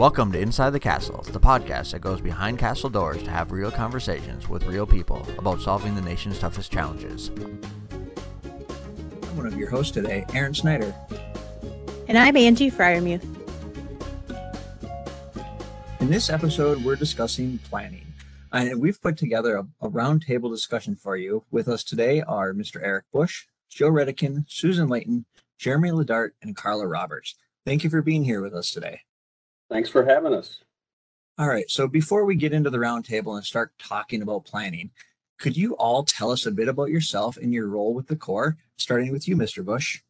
Welcome to Inside the Castle, the podcast that goes behind castle doors to have real conversations with real people about solving the nation's toughest challenges. I'm one of your hosts today, Aaron Snyder. And I'm Angie Fryermuth. In this episode, we're discussing planning. And we've put together a, a roundtable discussion for you. With us today are Mr. Eric Bush, Joe Redican, Susan Layton, Jeremy LaDart, and Karla Roberts. Thank you for being here with us today. Thanks for having us. All right. So before we get into the roundtable and start talking about planning, could you all tell us a bit about yourself and your role with the Corps, starting with you, Mr. Bush?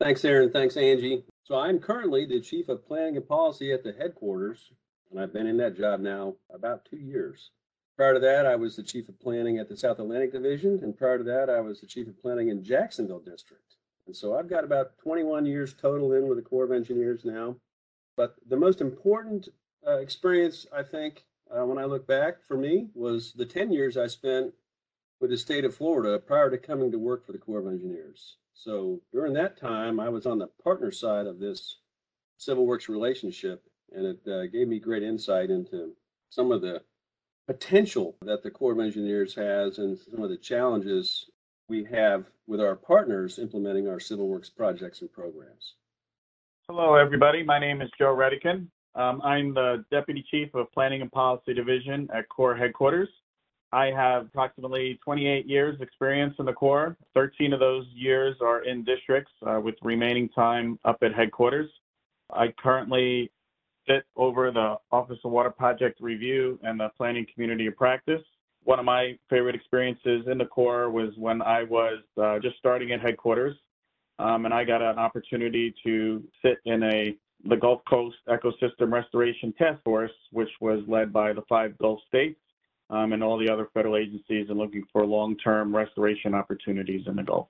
Thanks, Aaron. Thanks, Angie. So I'm currently the Chief of Planning and Policy at the headquarters, and I've been in that job now about two years. Prior to that, I was the Chief of Planning at the South Atlantic Division, and prior to that, I was the Chief of Planning in Jacksonville District. And so I've got about 21 years total in with the Corps of Engineers now. But the most important uh, experience, I think, uh, when I look back for me, was the 10 years I spent with the state of Florida prior to coming to work for the Corps of Engineers. So during that time, I was on the partner side of this civil works relationship, and it uh, gave me great insight into some of the potential that the Corps of Engineers has and some of the challenges we have with our partners implementing our civil works projects and programs. Hello, everybody. My name is Joe Redican. Um, I'm the Deputy Chief of Planning and Policy Division at Corps Headquarters. I have approximately 28 years experience in the Corps. 13 of those years are in districts, uh, with remaining time up at headquarters. I currently sit over the Office of Water Project Review and the Planning Community of Practice. One of my favorite experiences in the Corps was when I was uh, just starting at headquarters um, and I got an opportunity to sit in a the Gulf Coast Ecosystem Restoration Task Force, which was led by the five Gulf states um, and all the other federal agencies, and looking for long-term restoration opportunities in the Gulf.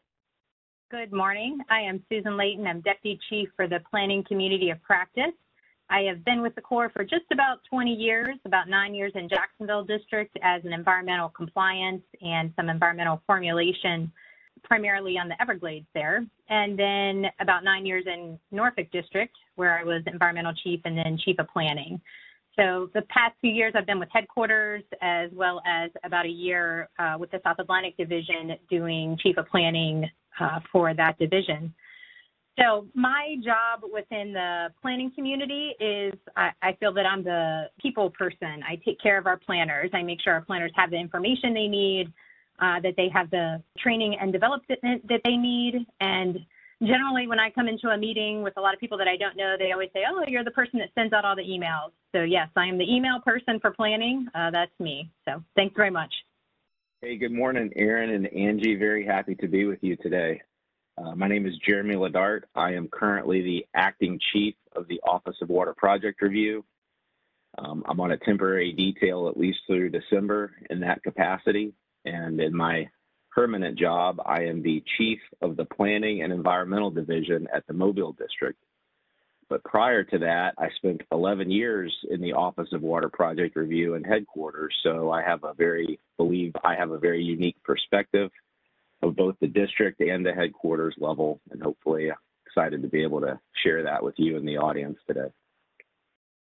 Good morning. I am Susan Layton. I'm Deputy Chief for the Planning Community of Practice. I have been with the Corps for just about 20 years, about nine years in Jacksonville District as an environmental compliance and some environmental formulation primarily on the Everglades there, and then about nine years in Norfolk District, where I was environmental chief and then chief of planning. So the past few years, I've been with headquarters as well as about a year uh, with the South Atlantic Division doing chief of planning uh, for that division. So my job within the planning community is I, I, feel that I'm the people person. I take care of our planners. I make sure our planners have the information they need uh, that they have the training and development that they need. And generally, when I come into a meeting with a lot of people that I don't know, they always say, "Oh, you're the person that sends out all the emails." So yes, I am the email person for planning. Uh, that's me. So thanks very much. Hey, good morning, Aaron and Angie. Very happy to be with you today. Uh, my name is Jeremy LaDart. I am currently the acting chief of the Office of Water Project Review. Um, I'm on a temporary detail at least through December in that capacity. And in my permanent job, I am the chief of the planning and environmental division at the Mobile District. But prior to that, I spent 11 years in the Office of Water Project Review and headquarters. So I have a very, believe I have a very unique perspective of both the district and the headquarters level, and hopefully uh, excited to be able to share that with you in the audience today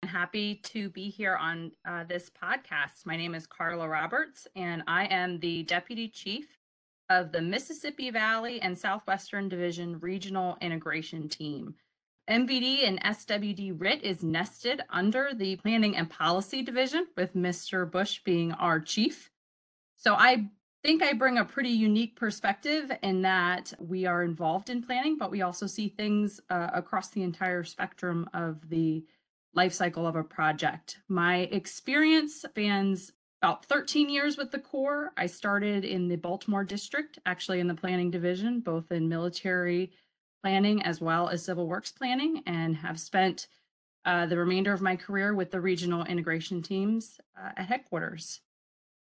happy to be here on uh, this podcast. My name is Karla Roberts, and I am the Deputy Chief of the Mississippi Valley and Southwestern Division Regional Integration Team. MVD and SWD RIT is nested under the Planning and Policy Division, with Mr. Bush being our chief. So I think I bring a pretty unique perspective in that we are involved in planning, but we also see things uh, across the entire spectrum of the life cycle of a project. My experience spans about 13 years with the Corps. I started in the Baltimore district, actually in the planning division, both in military planning as well as civil works planning, and have spent uh, the remainder of my career with the regional integration teams uh, at headquarters.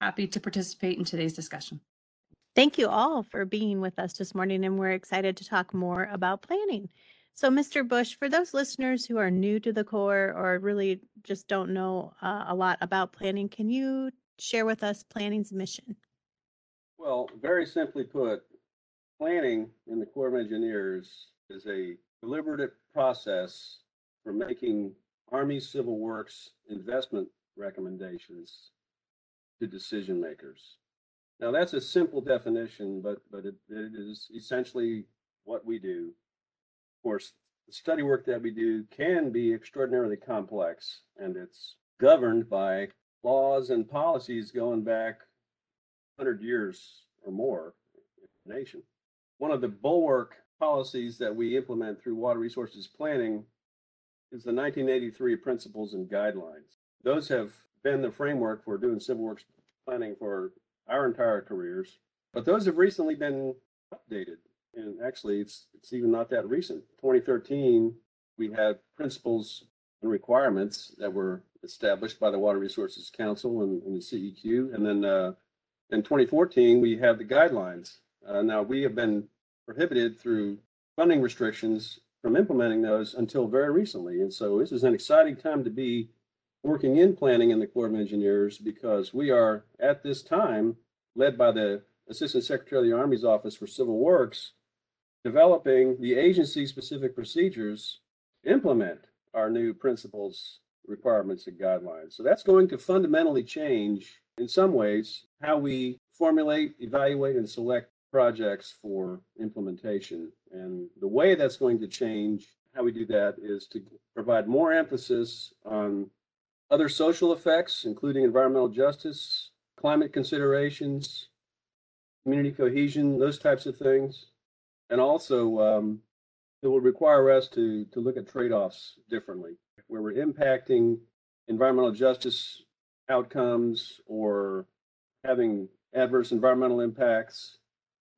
Happy to participate in today's discussion. Thank you all for being with us this morning, and we're excited to talk more about planning. So, Mr. Bush, for those listeners who are new to the Corps or really just don't know uh, a lot about planning, can you share with us planning's mission? Well, very simply put, planning in the Corps of Engineers is a deliberative process for making Army Civil Works investment recommendations to decision makers. Now that's a simple definition, but but it, it is essentially what we do. Of course, the study work that we do can be extraordinarily complex, and it's governed by laws and policies going back 100 years or more in the nation. One of the bulwark policies that we implement through water resources planning is the 1983 principles and guidelines. Those have been the framework for doing civil works planning for our entire careers, but those have recently been updated. And actually, it's it's even not that recent. 2013, we had principles and requirements that were established by the Water Resources Council and, and the CEQ, and then uh, in 2014 we have the guidelines. Uh, now we have been prohibited through funding restrictions from implementing those until very recently, and so this is an exciting time to be working in planning in the Corps of Engineers because we are at this time led by the Assistant Secretary of the Army's Office for Civil Works, developing the agency specific procedures implement our new principles, requirements, and guidelines. So that's going to fundamentally change, in some ways, how we formulate, evaluate, and select projects for implementation. And the way that's going to change how we do that is to provide more emphasis on other social effects, including environmental justice, climate considerations, community cohesion, those types of things. And also, um, it will require us to, to look at trade offs differently, where we're impacting environmental justice outcomes or having adverse environmental impacts.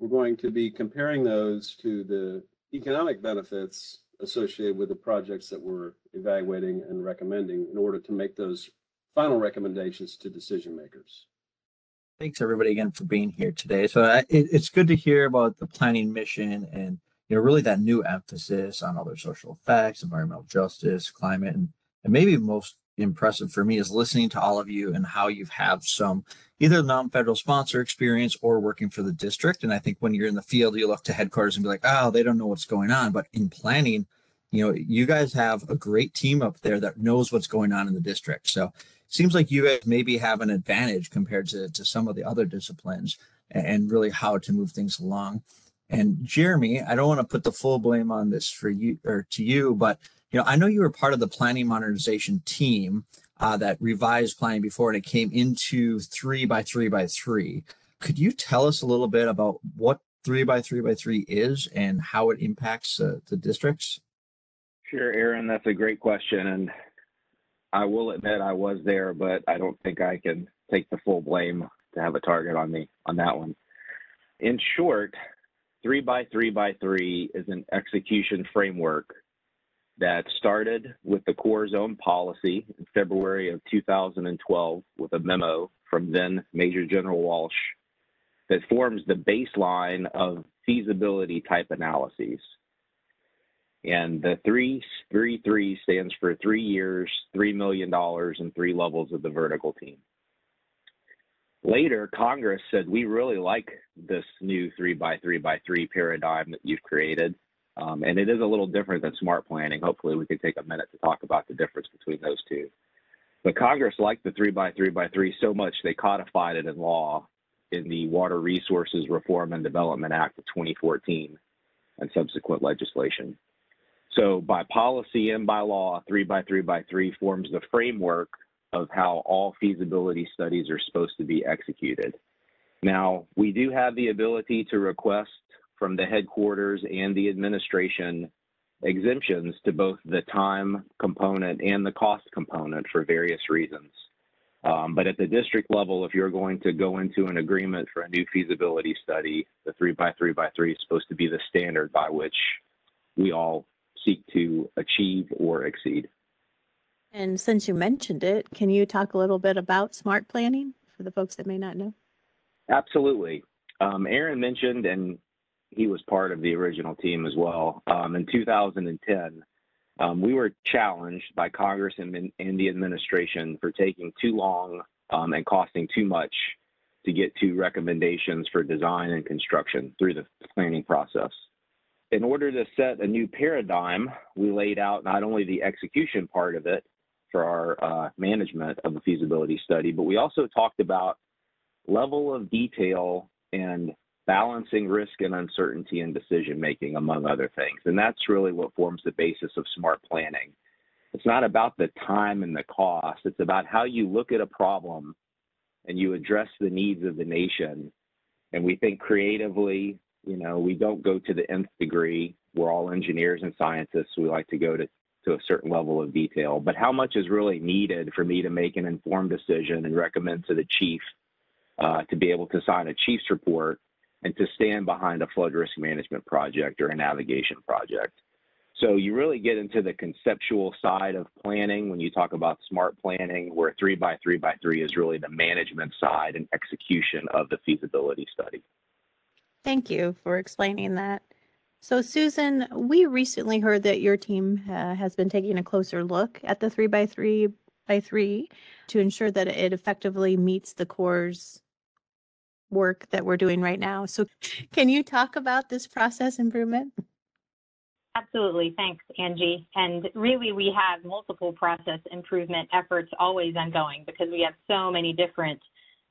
We're going to be comparing those to the economic benefits associated with the projects that we're evaluating and recommending in order to make those final recommendations to decision makers. Thanks everybody again for being here today. So uh, it, it's good to hear about the planning mission and you know really that new emphasis on other social effects, environmental justice, climate, and, and maybe most impressive for me is listening to all of you and how you have had some either non-federal sponsor experience or working for the district. And I think when you're in the field, you look to headquarters and be like, oh, they don't know what's going on. But in planning, you know, you guys have a great team up there that knows what's going on in the district. So seems like you guys maybe have an advantage compared to, to some of the other disciplines and really how to move things along. And Jeremy, I don't want to put the full blame on this for you or to you, but you know, I know you were part of the planning modernization team uh, that revised planning before, and it came into three by three by three. Could you tell us a little bit about what three by three by three is and how it impacts uh, the districts? Sure, Aaron, that's a great question, and I will admit I was there, but I don't think I can take the full blame to have a target on me on that one. In short, three by three by three is an execution framework that started with the Corps' own policy in February of 2012 with a memo from then Major General Walsh that forms the baseline of feasibility type analyses. And the three, three, three stands for three years, $3 million, and three levels of the vertical team. Later, Congress said, we really like this new three by three by three paradigm that you've created. Um, and it is a little different than smart planning. Hopefully, we can take a minute to talk about the difference between those two. But Congress liked the three by three by three so much they codified it in law in the Water Resources Reform and Development Act of 2014 and subsequent legislation. So, by policy and by law, three by three by three forms the framework of how all feasibility studies are supposed to be executed. Now, we do have the ability to request from the headquarters and the administration exemptions to both the time component and the cost component for various reasons. Um, but at the district level, if you're going to go into an agreement for a new feasibility study, the three by three by three is supposed to be the standard by which we all seek to achieve or exceed. And since you mentioned it, can you talk a little bit about smart planning for the folks that may not know? Absolutely. Um, Aaron mentioned, and he was part of the original team as well. Um, in 2010, um, we were challenged by Congress and, and, the administration for taking too long um, and costing too much to get to recommendations for design and construction through the planning process. In order to set a new paradigm, we laid out not only the execution part of it, for our uh, management of the feasibility study, but we also talked about level of detail and balancing risk and uncertainty in decision making, among other things. And that's really what forms the basis of smart planning. It's not about the time and the cost, it's about how you look at a problem and you address the needs of the nation. And we think creatively, you know, we don't go to the nth degree. We're all engineers and scientists. We like to go to, to a certain level of detail. But how much is really needed for me to make an informed decision and recommend to the chief uh, to be able to sign a chief's report and to stand behind a flood risk management project or a navigation project. So you really get into the conceptual side of planning when you talk about smart planning, where three by three by three is really the management side and execution of the feasibility study. Thank you for explaining that. So, Susan, we recently heard that your team uh, has been taking a closer look at the three by three by three to ensure that it effectively meets the Corps' work that we're doing right now. So, can you talk about this process improvement? Absolutely. Thanks, Angie. And really, we have multiple process improvement efforts always ongoing because we have so many different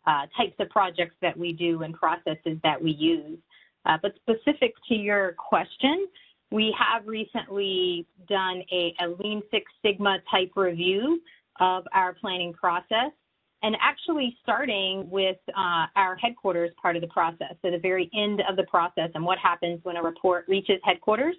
uh, types of projects that we do and processes that we use. Uh, but specific to your question, we have recently done a, a Lean Six Sigma type review of our planning process and actually starting with uh, our headquarters part of the process, so the very end of the process and what happens when a report reaches headquarters.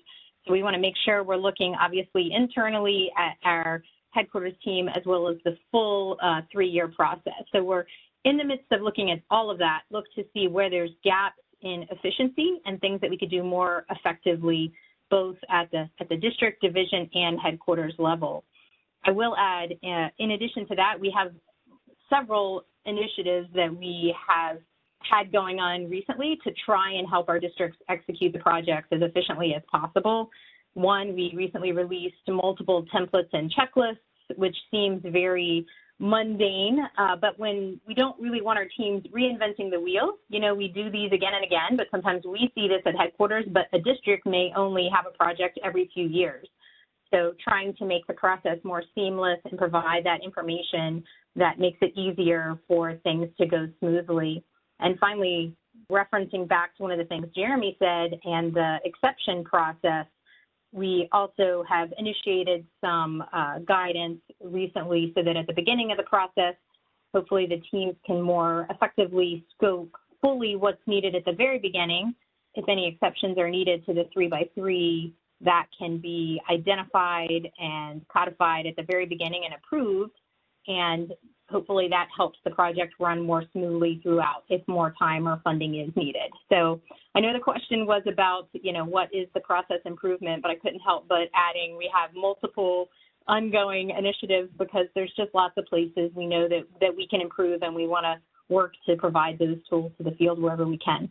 So we want to make sure we're looking obviously internally at our headquarters team as well as the full uh, three-year process. So we're in the midst of looking at all of that, look to see where there's gaps in efficiency and things that we could do more effectively both at the at the district division and headquarters level. I will add, uh, in addition to that, we have several initiatives that we have had going on recently to try and help our districts execute the projects as efficiently as possible. One, we recently released multiple templates and checklists, which seems very mundane, uh, but when we don't really want our teams reinventing the wheel, you know, we do these again and again, but sometimes we see this at headquarters, but a district may only have a project every few years. So trying to make the process more seamless and provide that information that makes it easier for things to go smoothly. And finally, referencing back to one of the things Jeremy said and the exception process, we also have initiated some uh, guidance recently so that at the beginning of the process, hopefully the teams can more effectively scope fully what's needed at the very beginning. If any exceptions are needed to the three by three, that can be identified and codified at the very beginning and approved. And hopefully that helps the project run more smoothly throughout if more time or funding is needed. So I know the question was about, you know, what is the process improvement, but I couldn't help but adding we have multiple ongoing initiatives because there's just lots of places we know that, that we can improve and we want to work to provide those tools to the field wherever we can.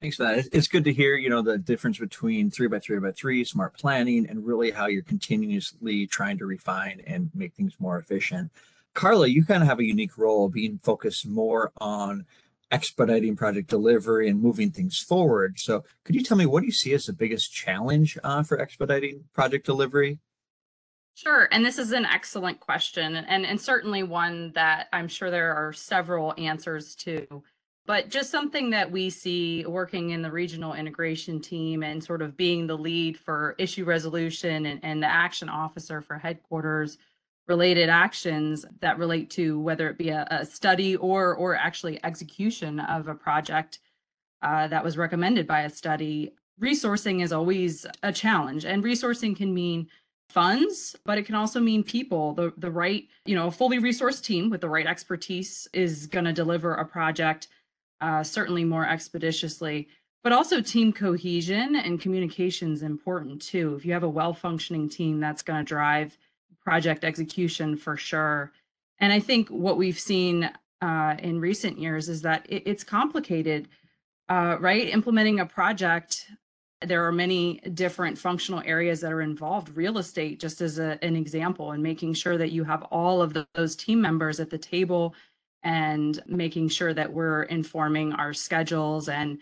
Thanks for that. It's good to hear, you know, the difference between three by three by three, smart planning, and really how you're continuously trying to refine and make things more efficient. Karla, you kind of have a unique role being focused more on expediting project delivery and moving things forward. So could you tell me what do you see as the biggest challenge uh, for expediting project delivery? Sure. And this is an excellent question and, and certainly one that I'm sure there are several answers to. But just something that we see working in the regional integration team and sort of being the lead for issue resolution and, and the action officer for headquarters related actions that relate to whether it be a, a study or or actually execution of a project uh, that was recommended by a study resourcing is always a challenge. And resourcing can mean funds but it can also mean people. The the right you know a fully resourced team with the right expertise is going to deliver a project uh, certainly more expeditiously. But also team cohesion and communication is important too. If you have a well functioning team that's going to drive project execution for sure. And I think what we've seen uh, in recent years is that it, it's complicated, uh, right? Implementing a project, there are many different functional areas that are involved. Real estate, just as a, an example, and making sure that you have all of the, those team members at the table and making sure that we're informing our schedules and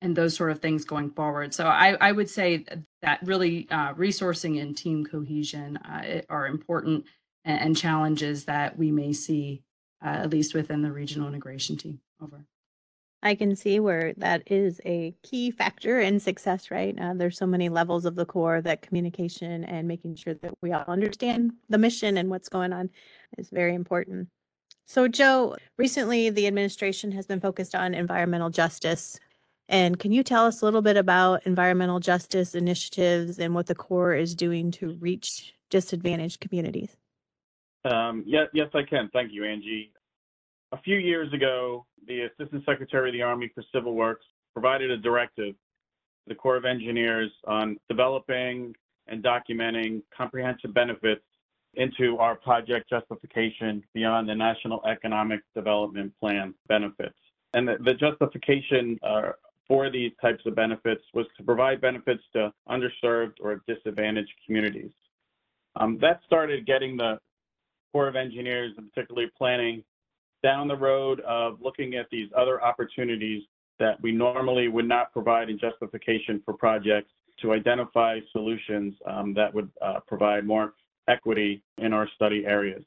and those sort of things going forward. So I, I would say that really uh, resourcing and team cohesion uh, are important and, and challenges that we may see, uh, at least within the regional integration team. Over. I can see where that is a key factor in success, right? Uh, there's so many levels of the Corps that communication and making sure that we all understand the mission and what's going on is very important. So, Joe, recently the administration has been focused on environmental justice. And can you tell us a little bit about environmental justice initiatives and what the Corps is doing to reach disadvantaged communities? Um, yes, yes, I can. Thank you, Angie. A few years ago, the Assistant Secretary of the Army for Civil Works provided a directive to the Corps of Engineers on developing and documenting comprehensive benefits into our project justification beyond the National Economic Development Plan benefits. And the, the justification uh, for these types of benefits was to provide benefits to underserved or disadvantaged communities. Um, that started getting the Corps of Engineers, and particularly planning, down the road of looking at these other opportunities that we normally would not provide in justification for projects to identify solutions um, that would uh, provide more equity in our study areas.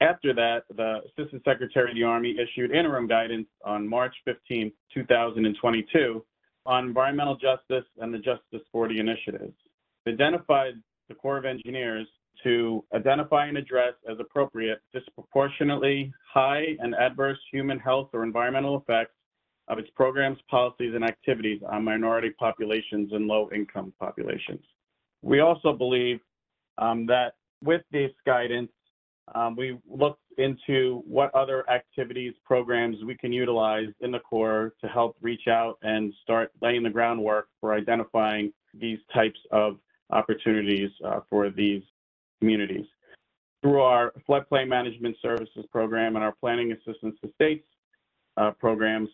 After that, the Assistant Secretary of the Army issued interim guidance on March 15, 2022 on environmental justice and the Justice 40 initiatives. It identified the Corps of Engineers to identify and address as appropriate disproportionately high and adverse human health or environmental effects of its programs, policies, and activities on minority populations and low income populations. We also believe um, that with this guidance, um, we looked into what other activities, programs we can utilize in the Corps to help reach out and start laying the groundwork for identifying these types of opportunities uh, for these communities. Through our floodplain management services program and our planning assistance to states uh, programs,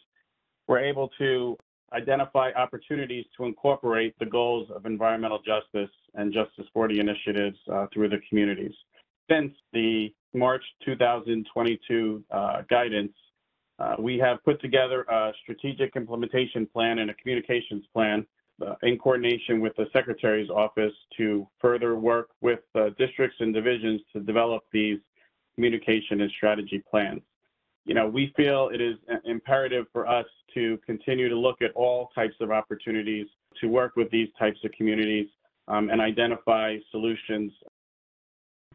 we're able to identify opportunities to incorporate the goals of environmental justice and Justice 40 initiatives uh, through the communities. Since the March 2022 uh, guidance, uh, we have put together a strategic implementation plan and a communications plan uh, in coordination with the Secretary's office to further work with districts and divisions to develop these communication and strategy plans. You know, we feel it is imperative for us to continue to look at all types of opportunities to work with these types of communities um, and identify solutions.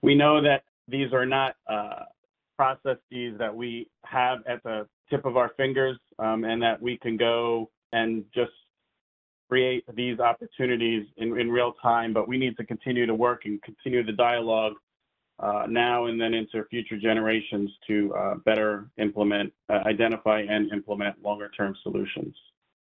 We know that these are not uh, processes that we have at the tip of our fingers um, and that we can go and just create these opportunities in, in real time, but we need to continue to work and continue the dialogue uh, now and then into future generations to uh, better implement, uh, identify and implement longer term solutions.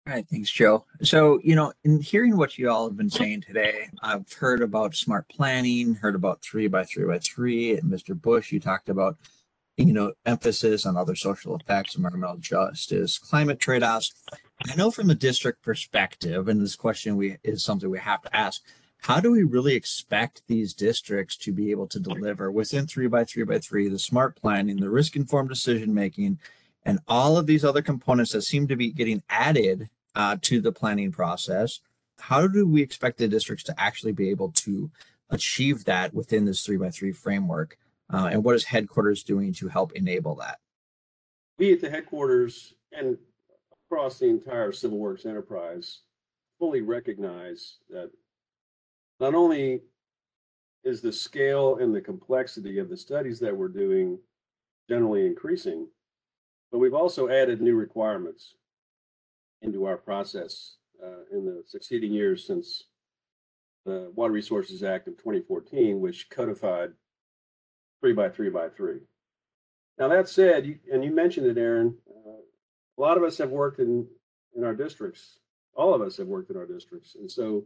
All right, thanks, Joe. So, you know, in hearing what you all have been saying today, I've heard about smart planning, heard about three by three by three, and Mr. Bush, you talked about, you know, emphasis on other social effects, environmental justice, climate trade-offs. I know from a district perspective, and this question we is something we have to ask, how do we really expect these districts to be able to deliver within three by three by three, the smart planning, the risk informed decision making, and all of these other components that seem to be getting added uh, to the planning process? How do we expect the districts to actually be able to achieve that within this three by three framework? Uh, and what is headquarters doing to help enable that? We at the headquarters and across the entire Civil Works enterprise fully recognize that not only is the scale and the complexity of the studies that we're doing generally increasing, but we've also added new requirements into our process uh, in the succeeding years since the Water Resources Act of 2014, which codified three by three by three. Now that said, you, and you mentioned it, Aaron, a lot of us have worked in in our districts. All of us have worked in our districts, and so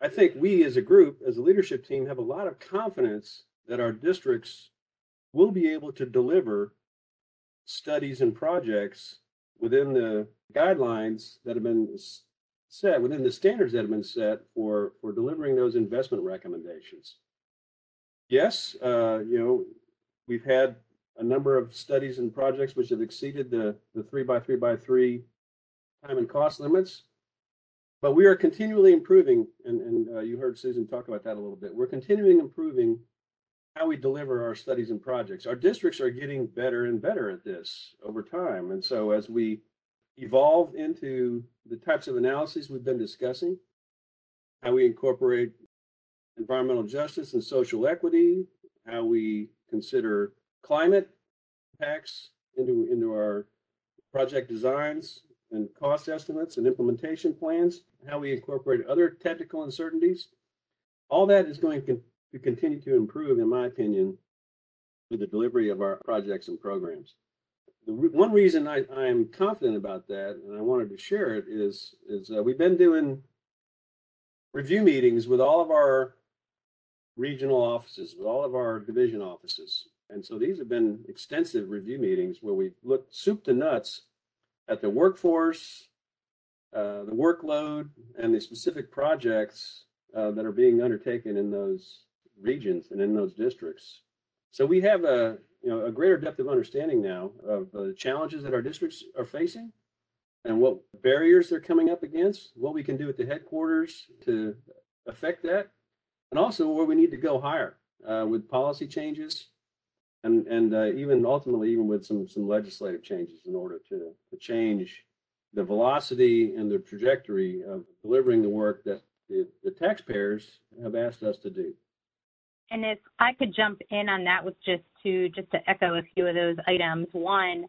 I think we, as a group, as a leadership team, have a lot of confidence that our districts will be able to deliver studies and projects within the guidelines that have been set, within the standards that have been set for for delivering those investment recommendations. Yes, uh, you know, we've had a number of studies and projects which have exceeded the, the three by three by three time and cost limits. But we are continually improving, and, and uh, you heard Susan talk about that a little bit. We're continuing improving how we deliver our studies and projects. Our districts are getting better and better at this over time. And so as we evolve into the types of analyses we've been discussing, how we incorporate environmental justice and social equity, how we consider climate impacts into, into our project designs and cost estimates and implementation plans, how we incorporate other technical uncertainties. All that is going to to continue to improve, in my opinion, with the delivery of our projects and programs. The re- one reason I, I am confident about that, and I wanted to share it, is is uh, we've been doing review meetings with all of our regional offices, with all of our division offices, and so these have been extensive review meetings where we've looked soup to nuts at the workforce, uh, the workload, and the specific projects uh, that are being undertaken in those regions and in those districts. So we have a you know a greater depth of understanding now of the challenges that our districts are facing and what barriers they're coming up against, what we can do at the headquarters to affect that, and also where we need to go higher uh, with policy changes and and uh, even ultimately even with some some legislative changes in order to to change the velocity and the trajectory of delivering the work that the, the taxpayers have asked us to do. And if I could jump in on that with just to just to echo a few of those items. One,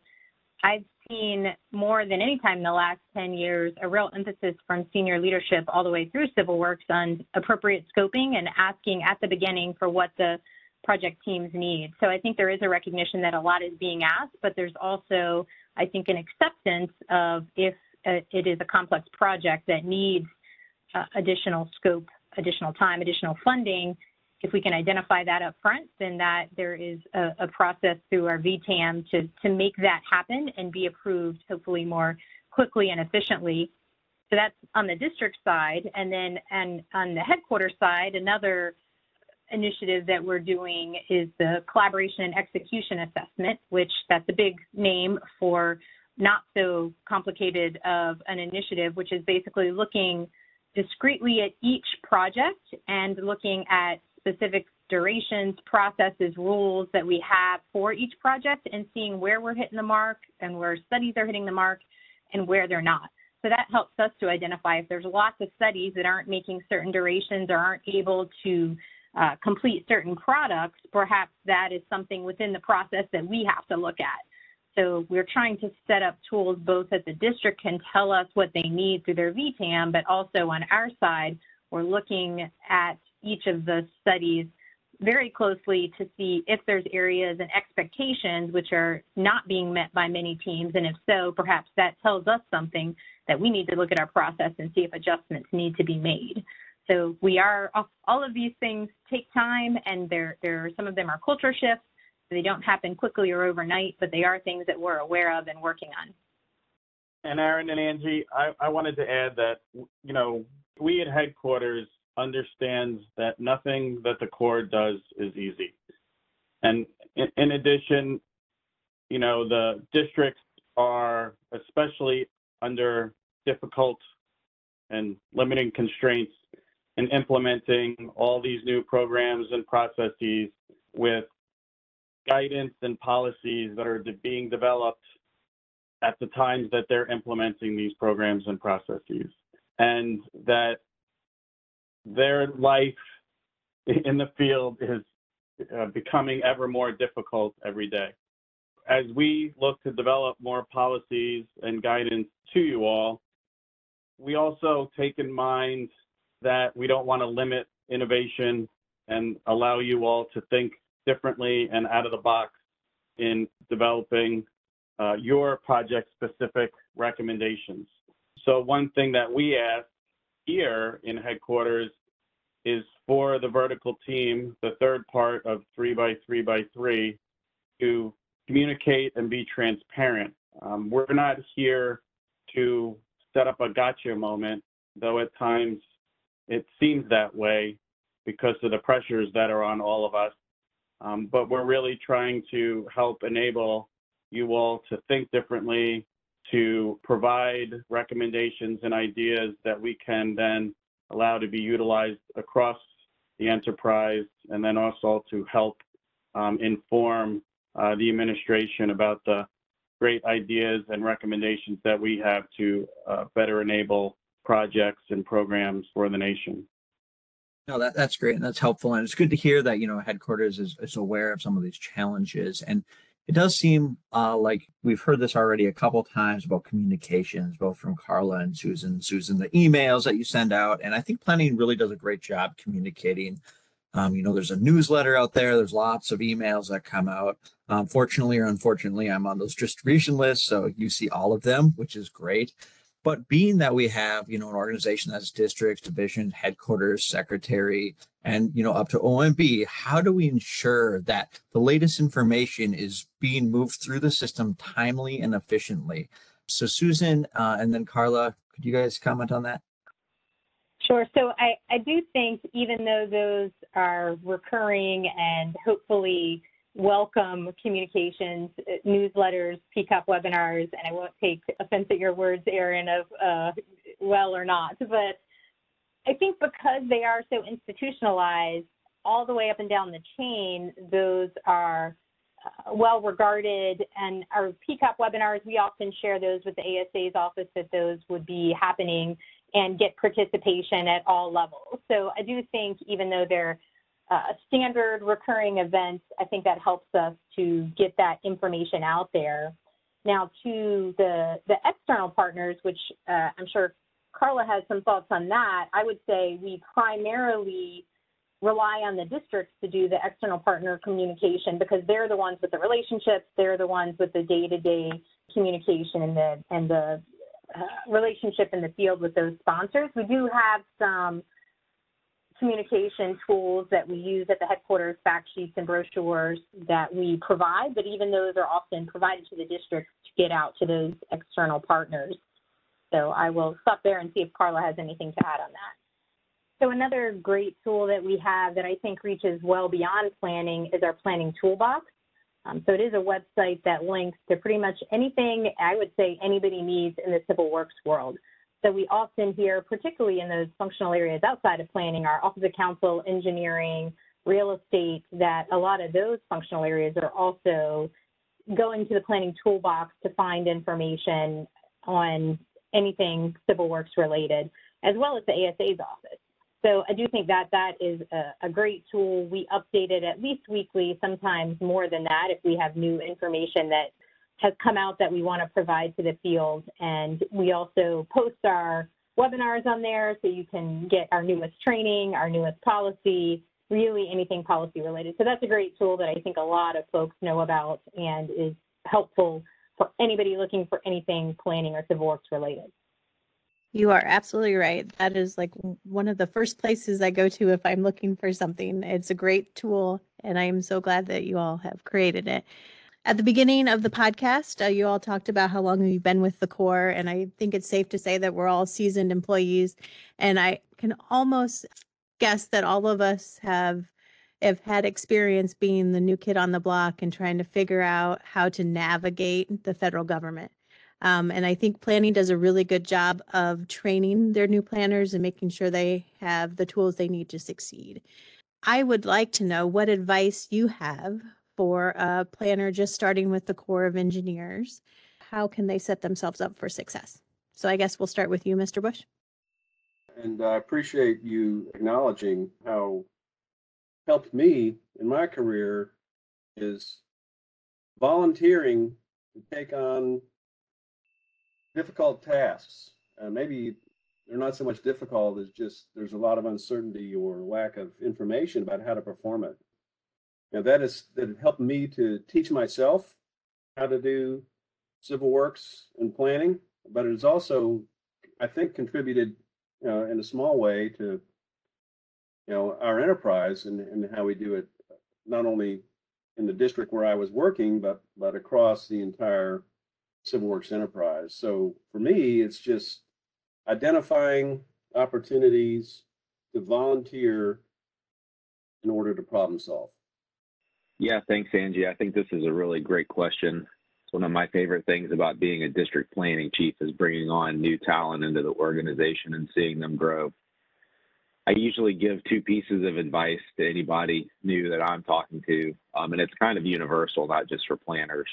I've seen more than any time in the last 10 years a real emphasis from senior leadership all the way through civil works on appropriate scoping and asking at the beginning for what the project teams need. So I think there is a recognition that a lot is being asked, but there's also, I think, an acceptance of if uh, it is a complex project that needs uh, additional scope, additional time, additional funding, if we can identify that up front, then that there is a, a, process through our VTAM to, to make that happen and be approved hopefully more quickly and efficiently. So that's on the district side. And then and on the headquarters side, another initiative that we're doing is the collaboration and execution assessment, which that's a big name for not so complicated of an initiative, which is basically looking discreetly at each project and looking at specific durations, processes, rules that we have for each project and seeing where we're hitting the mark and where studies are hitting the mark and where they're not. So that helps us to identify if there's lots of studies that aren't making certain durations or aren't able to uh, complete certain products, perhaps that is something within the process that we have to look at. So we're trying to set up tools both that the district can tell us what they need through their VTAM, but also on our side, we're looking at each of the studies very closely to see if there's areas and expectations which are not being met by many teams. And if so, perhaps that tells us something that we need to look at our process and see if adjustments need to be made. So we are all of these things take time and there there some of them are culture shifts. They don't happen quickly or overnight, but they are things that we're aware of and working on. And Aaron and Angie, I, I wanted to add that you know we at headquarters understands that nothing that the Corps does is easy. And in, in addition, you know, the districts are especially under difficult and limiting constraints in implementing all these new programs and processes with guidance and policies that are being developed at the times that they're implementing these programs and processes. And that their life in the field is uh, becoming ever more difficult every day. As we look to develop more policies and guidance to you all, we also take in mind that we don't want to limit innovation and allow you all to think differently and out of the box in developing uh, your project specific recommendations. So, one thing that we ask here in headquarters is for the vertical team, the third part of three by three by three, to communicate and be transparent. Um, we're not here to set up a gotcha moment, though at times it seems that way because of the pressures that are on all of us. Um, but we're really trying to help enable you all to think differently, to provide recommendations and ideas that we can then allow to be utilized across the enterprise, and then also to help um, inform uh, the administration about the great ideas and recommendations that we have to uh, better enable projects and programs for the nation. No, that, that's great and that's helpful. And it's good to hear that, you know, headquarters is, is aware of some of these challenges. And it does seem uh, like we've heard this already a couple times about communications, both from Karla and Susan. Susan, the emails that you send out. And I think planning really does a great job communicating. Um, you know, there's a newsletter out there, there's lots of emails that come out. Um, fortunately or unfortunately, I'm on those distribution lists. So you see all of them, which is great. But being that we have, you know, an organization that's districts, division, headquarters, secretary, and you know, up to OMB, how do we ensure that the latest information is being moved through the system timely and efficiently? So, Susan uh, and then Karla, could you guys comment on that? Sure. So I, I do think even though those are recurring and hopefully welcome communications, uh, newsletters, PCOP webinars, and I won't take offense at your words, Aaron, of uh, well or not, but I think because they are so institutionalized all the way up and down the chain, those are uh, well regarded. And our PCOP webinars, we often share those with the ASA's office that those would be happening and get participation at all levels. So I do think even though they're uh, standard recurring events, I think that helps us to get that information out there. Now to the, the external partners, which uh, I'm sure Karla has some thoughts on that, I would say we primarily rely on the districts to do the external partner communication because they're the ones with the relationships, they're the ones with the day-to-day communication and the and the uh, relationship in the field with those sponsors. We do have some communication tools that we use at the headquarters, fact sheets and brochures that we provide, but even those are often provided to the districts to get out to those external partners. So I will stop there and see if Karla has anything to add on that. So another great tool that we have that I think reaches well beyond planning is our planning toolbox. Um, so it is a website that links to pretty much anything I would say anybody needs in the civil works world. So we often hear, particularly in those functional areas outside of planning, our Office of Counsel, engineering, real estate, that a lot of those functional areas are also going to the planning toolbox to find information on anything civil works related, as well as the ASA's office. So I do think that that is a, a, great tool. We update it at least weekly, sometimes more than that if we have new information that has come out that we want to provide to the field. And we also post our webinars on there so you can get our newest training, our newest policy, really anything policy related. So that's a great tool that I think a lot of folks know about and is helpful for anybody looking for anything planning or civil works related. You are absolutely right. That is like one of the first places I go to if I'm looking for something. It's a great tool, and I am so glad that you all have created it. At the beginning of the podcast, uh, you all talked about how long you've been with the Corps, and I think it's safe to say that we're all seasoned employees. And I can almost guess that all of us have have had experience being the new kid on the block and trying to figure out how to navigate the federal government. Um, and I think planning does a really good job of training their new planners and making sure they have the tools they need to succeed. I would like to know what advice you have for a planner just starting with the Corps of Engineers. How can they set themselves up for success? So I guess we'll start with you, Mr. Bush. And I appreciate you acknowledging how helped me in my career is volunteering to take on difficult tasks. Uh, maybe they're not so much difficult as just there's a lot of uncertainty or lack of information about how to perform it. Now that is that helped me to teach myself how to do civil works and planning, but it has also, I think, contributed uh, in a small way to you know our enterprise and, and how we do it, not only in the district where I was working, but but across the entire civil works enterprise. So for me, it's just identifying opportunities to volunteer in order to problem solve. Yeah, thanks, Angie. I think this is a really great question. It's one of my favorite things about being a district planning chief is bringing on new talent into the organization and seeing them grow. I usually give two pieces of advice to anybody new that I'm talking to, um, and it's kind of universal, not just for planners.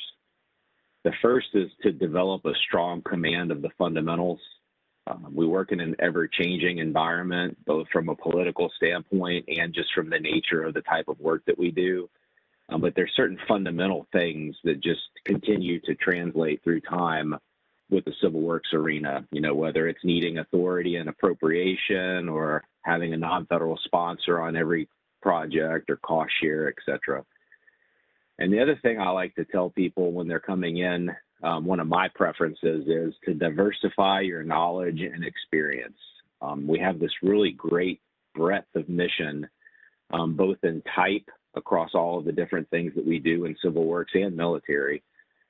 The first is to develop a strong command of the fundamentals. Um, we work in an ever changing environment, both from a political standpoint and just from the nature of the type of work that we do. Um, but there's certain fundamental things that just continue to translate through time with the civil works arena, you know, whether it's needing authority and appropriation or having a non-federal sponsor on every project or cost share, et cetera. And the other thing I like to tell people when they're coming in, um, one of my preferences is to diversify your knowledge and experience. Um, we have this really great breadth of mission, um, both in type across all of the different things that we do in civil works and military,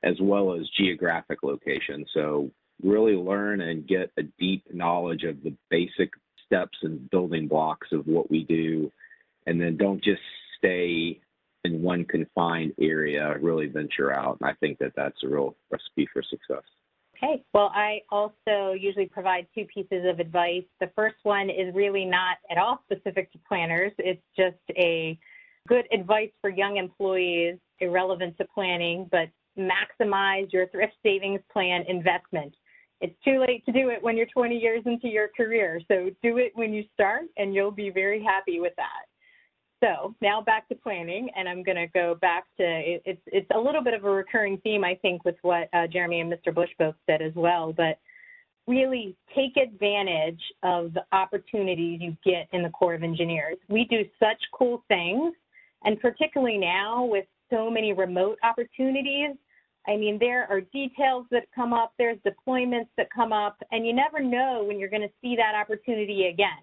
as well as geographic location. So really learn and get a deep knowledge of the basic steps and building blocks of what we do. And then don't just stay in one confined area, really venture out. And I think that that's a real recipe for success. Okay, well, I also usually provide two pieces of advice. The first one is really not at all specific to planners, it's just a good advice for young employees, irrelevant to planning, but maximize your thrift savings plan investment. It's too late to do it when you're 20 years into your career. So do it when you start and you'll be very happy with that. So now back to planning, and I'm going to go back to it's it's a little bit of a recurring theme, I think, with what uh, Jeremy and Mr. Bush both said as well. But really take advantage of the opportunities you get in the Corps of Engineers. We do such cool things, and particularly now with so many remote opportunities, I mean, there are details that come up, there's deployments that come up, and you never know when you're going to see that opportunity again.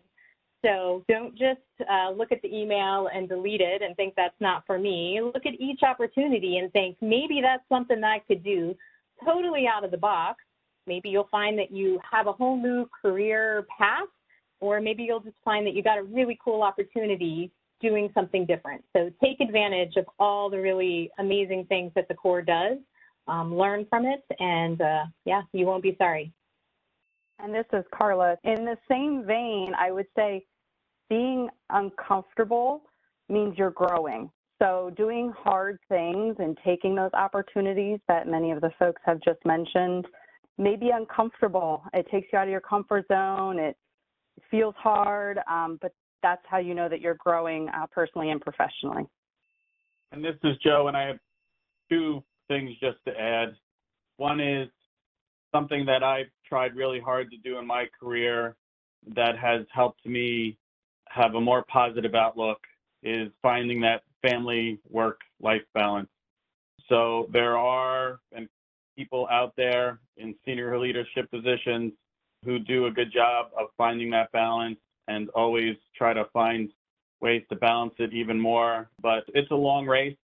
So don't just uh, look at the email and delete it and think that's not for me. Look at each opportunity and think maybe that's something that I could do totally out of the box. Maybe you'll find that you have a whole new career path, or maybe you'll just find that you got a really cool opportunity doing something different. So take advantage of all the really amazing things that the Corps does um, learn from it, and uh, yeah, you won't be sorry. And this is Karla. In the same vein, I would say being uncomfortable means you're growing. So, doing hard things and taking those opportunities that many of the folks have just mentioned may be uncomfortable. It takes you out of your comfort zone. It feels hard, um, but that's how you know that you're growing uh, personally and professionally. And this is Joe, and I have two things just to add. One is something that I've tried really hard to do in my career that has helped me have a more positive outlook is finding that family work life balance. So there are and people out there in senior leadership positions who do a good job of finding that balance and always try to find ways to balance it even more. But it's a long race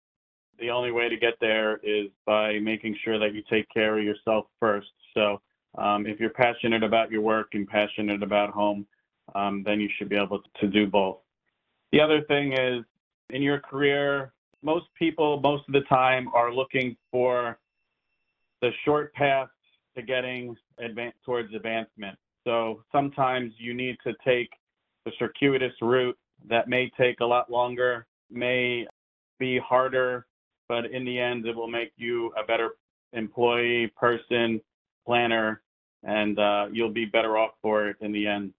the only way to get there is by making sure that you take care of yourself first. So um, if you're passionate about your work and passionate about home, um, then you should be able to do both. The other thing is in your career, most people, most of the time, are looking for the short path to getting advan- towards advancement. So sometimes you need to take the circuitous route that may take a lot longer, may be harder but in the end, it will make you a better employee, person, planner, and uh, you'll be better off for it in the end.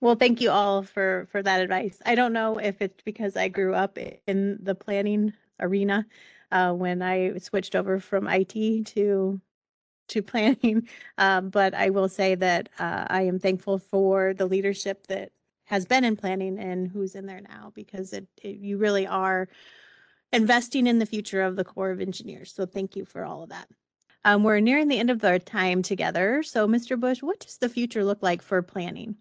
Well, thank you all for for that advice. I don't know if it's because I grew up in the planning arena uh, when I switched over from IT to to planning, um, but I will say that uh, I am thankful for the leadership that has been in planning and who's in there now because it, it you really are investing in the future of the Corps of Engineers. So thank you for all of that. Um, we're nearing the end of our time together. So, Mr. Bush, what does the future look like for planning?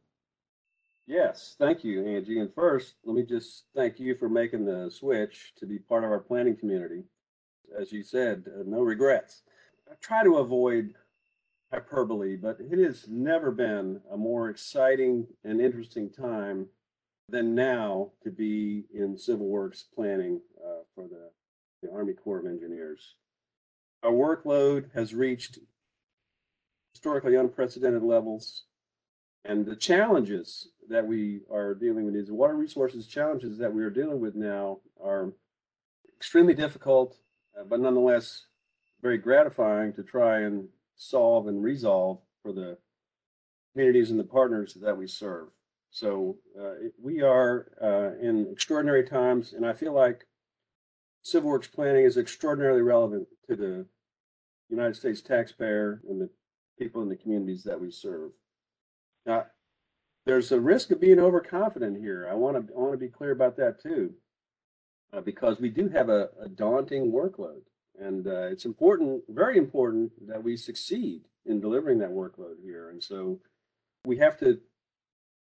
Yes, thank you, Angie. And first, let me just thank you for making the switch to be part of our planning community. As you said, uh, no regrets. I try to avoid hyperbole, but it has never been a more exciting and interesting time than now to be in civil works planning uh, for the, the Army Corps of Engineers. Our workload has reached historically unprecedented levels, and the challenges that we are dealing with, these water resources challenges that we are dealing with now are extremely difficult, uh, but nonetheless very gratifying to try and solve and resolve for the communities and the partners that we serve. So uh, we are uh, in extraordinary times, and I feel like civil works planning is extraordinarily relevant to the United States taxpayer and the people in the communities that we serve. Now, there's a risk of being overconfident here. I want to want to be clear about that too, uh, because we do have a, a daunting workload, and uh, it's important, very important, that we succeed in delivering that workload here. And so, we have to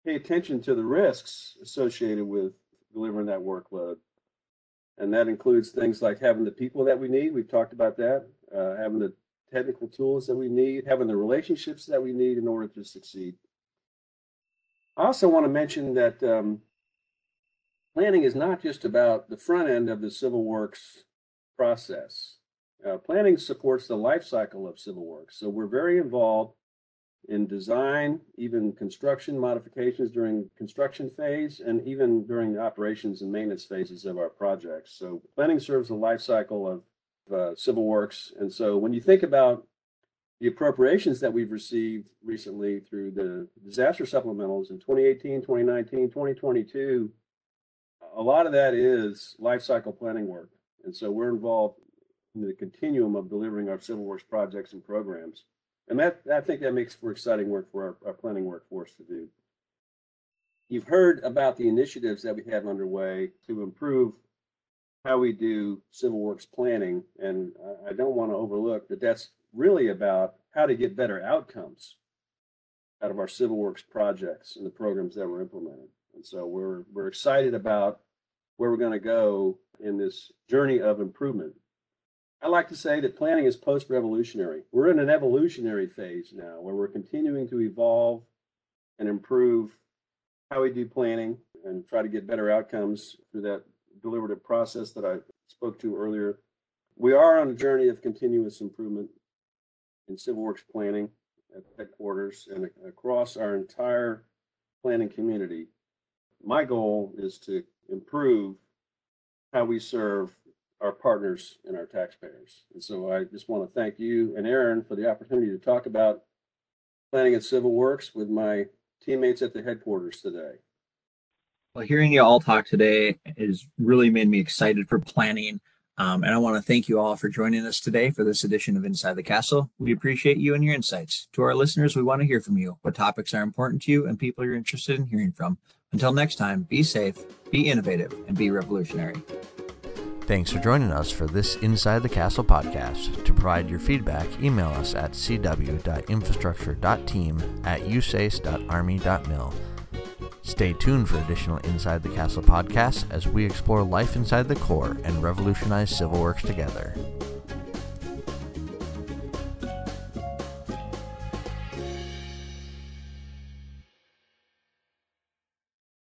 pay attention to the risks associated with delivering that workload, and that includes things like having the people that we need. We've talked about that, uh, having the technical tools that we need, having the relationships that we need in order to succeed. I also want to mention that um, planning is not just about the front end of the civil works process. Uh, planning supports the life cycle of civil works. So we're very involved in design, even construction modifications during construction phase, and even during operations and maintenance phases of our projects. So planning serves the life cycle of uh, civil works. And so when you think about the appropriations that we've received recently through the disaster supplementals in 2018, 2019, 2022, a lot of that is life cycle planning work. And so we're involved in the continuum of delivering our civil works projects and programs. And that I think that makes for exciting work for our, our planning workforce to do. You've heard about the initiatives that we have underway to improve how we do civil works planning. And I don't want to overlook that that's really about how to get better outcomes out of our civil works projects and the programs that we're implementing. And so we're we're excited about where we're going to go in this journey of improvement. I like to say that planning is post-revolutionary. We're in an evolutionary phase now where we're continuing to evolve and improve how we do planning and try to get better outcomes through that deliberative process that I spoke to earlier. We are on a journey of continuous improvement in civil works planning at headquarters and across our entire planning community. My goal is to improve how we serve our partners and our taxpayers. And so I just want to thank you and Aaron for the opportunity to talk about planning at Civil Works with my teammates at the headquarters today. Well, hearing you all talk today has really made me excited for planning. Um, and I want to thank you all for joining us today for this edition of Inside the Castle. We appreciate you and your insights. To our listeners, we want to hear from you what topics are important to you and people you're interested in hearing from. Until next time, be safe, be innovative, and be revolutionary. Thanks for joining us for this Inside the Castle podcast. To provide your feedback, email us at cw.infrastructure.team at usace.army.mil. Stay tuned for additional Inside the Castle podcasts as we explore life inside the Corps and revolutionize civil works together.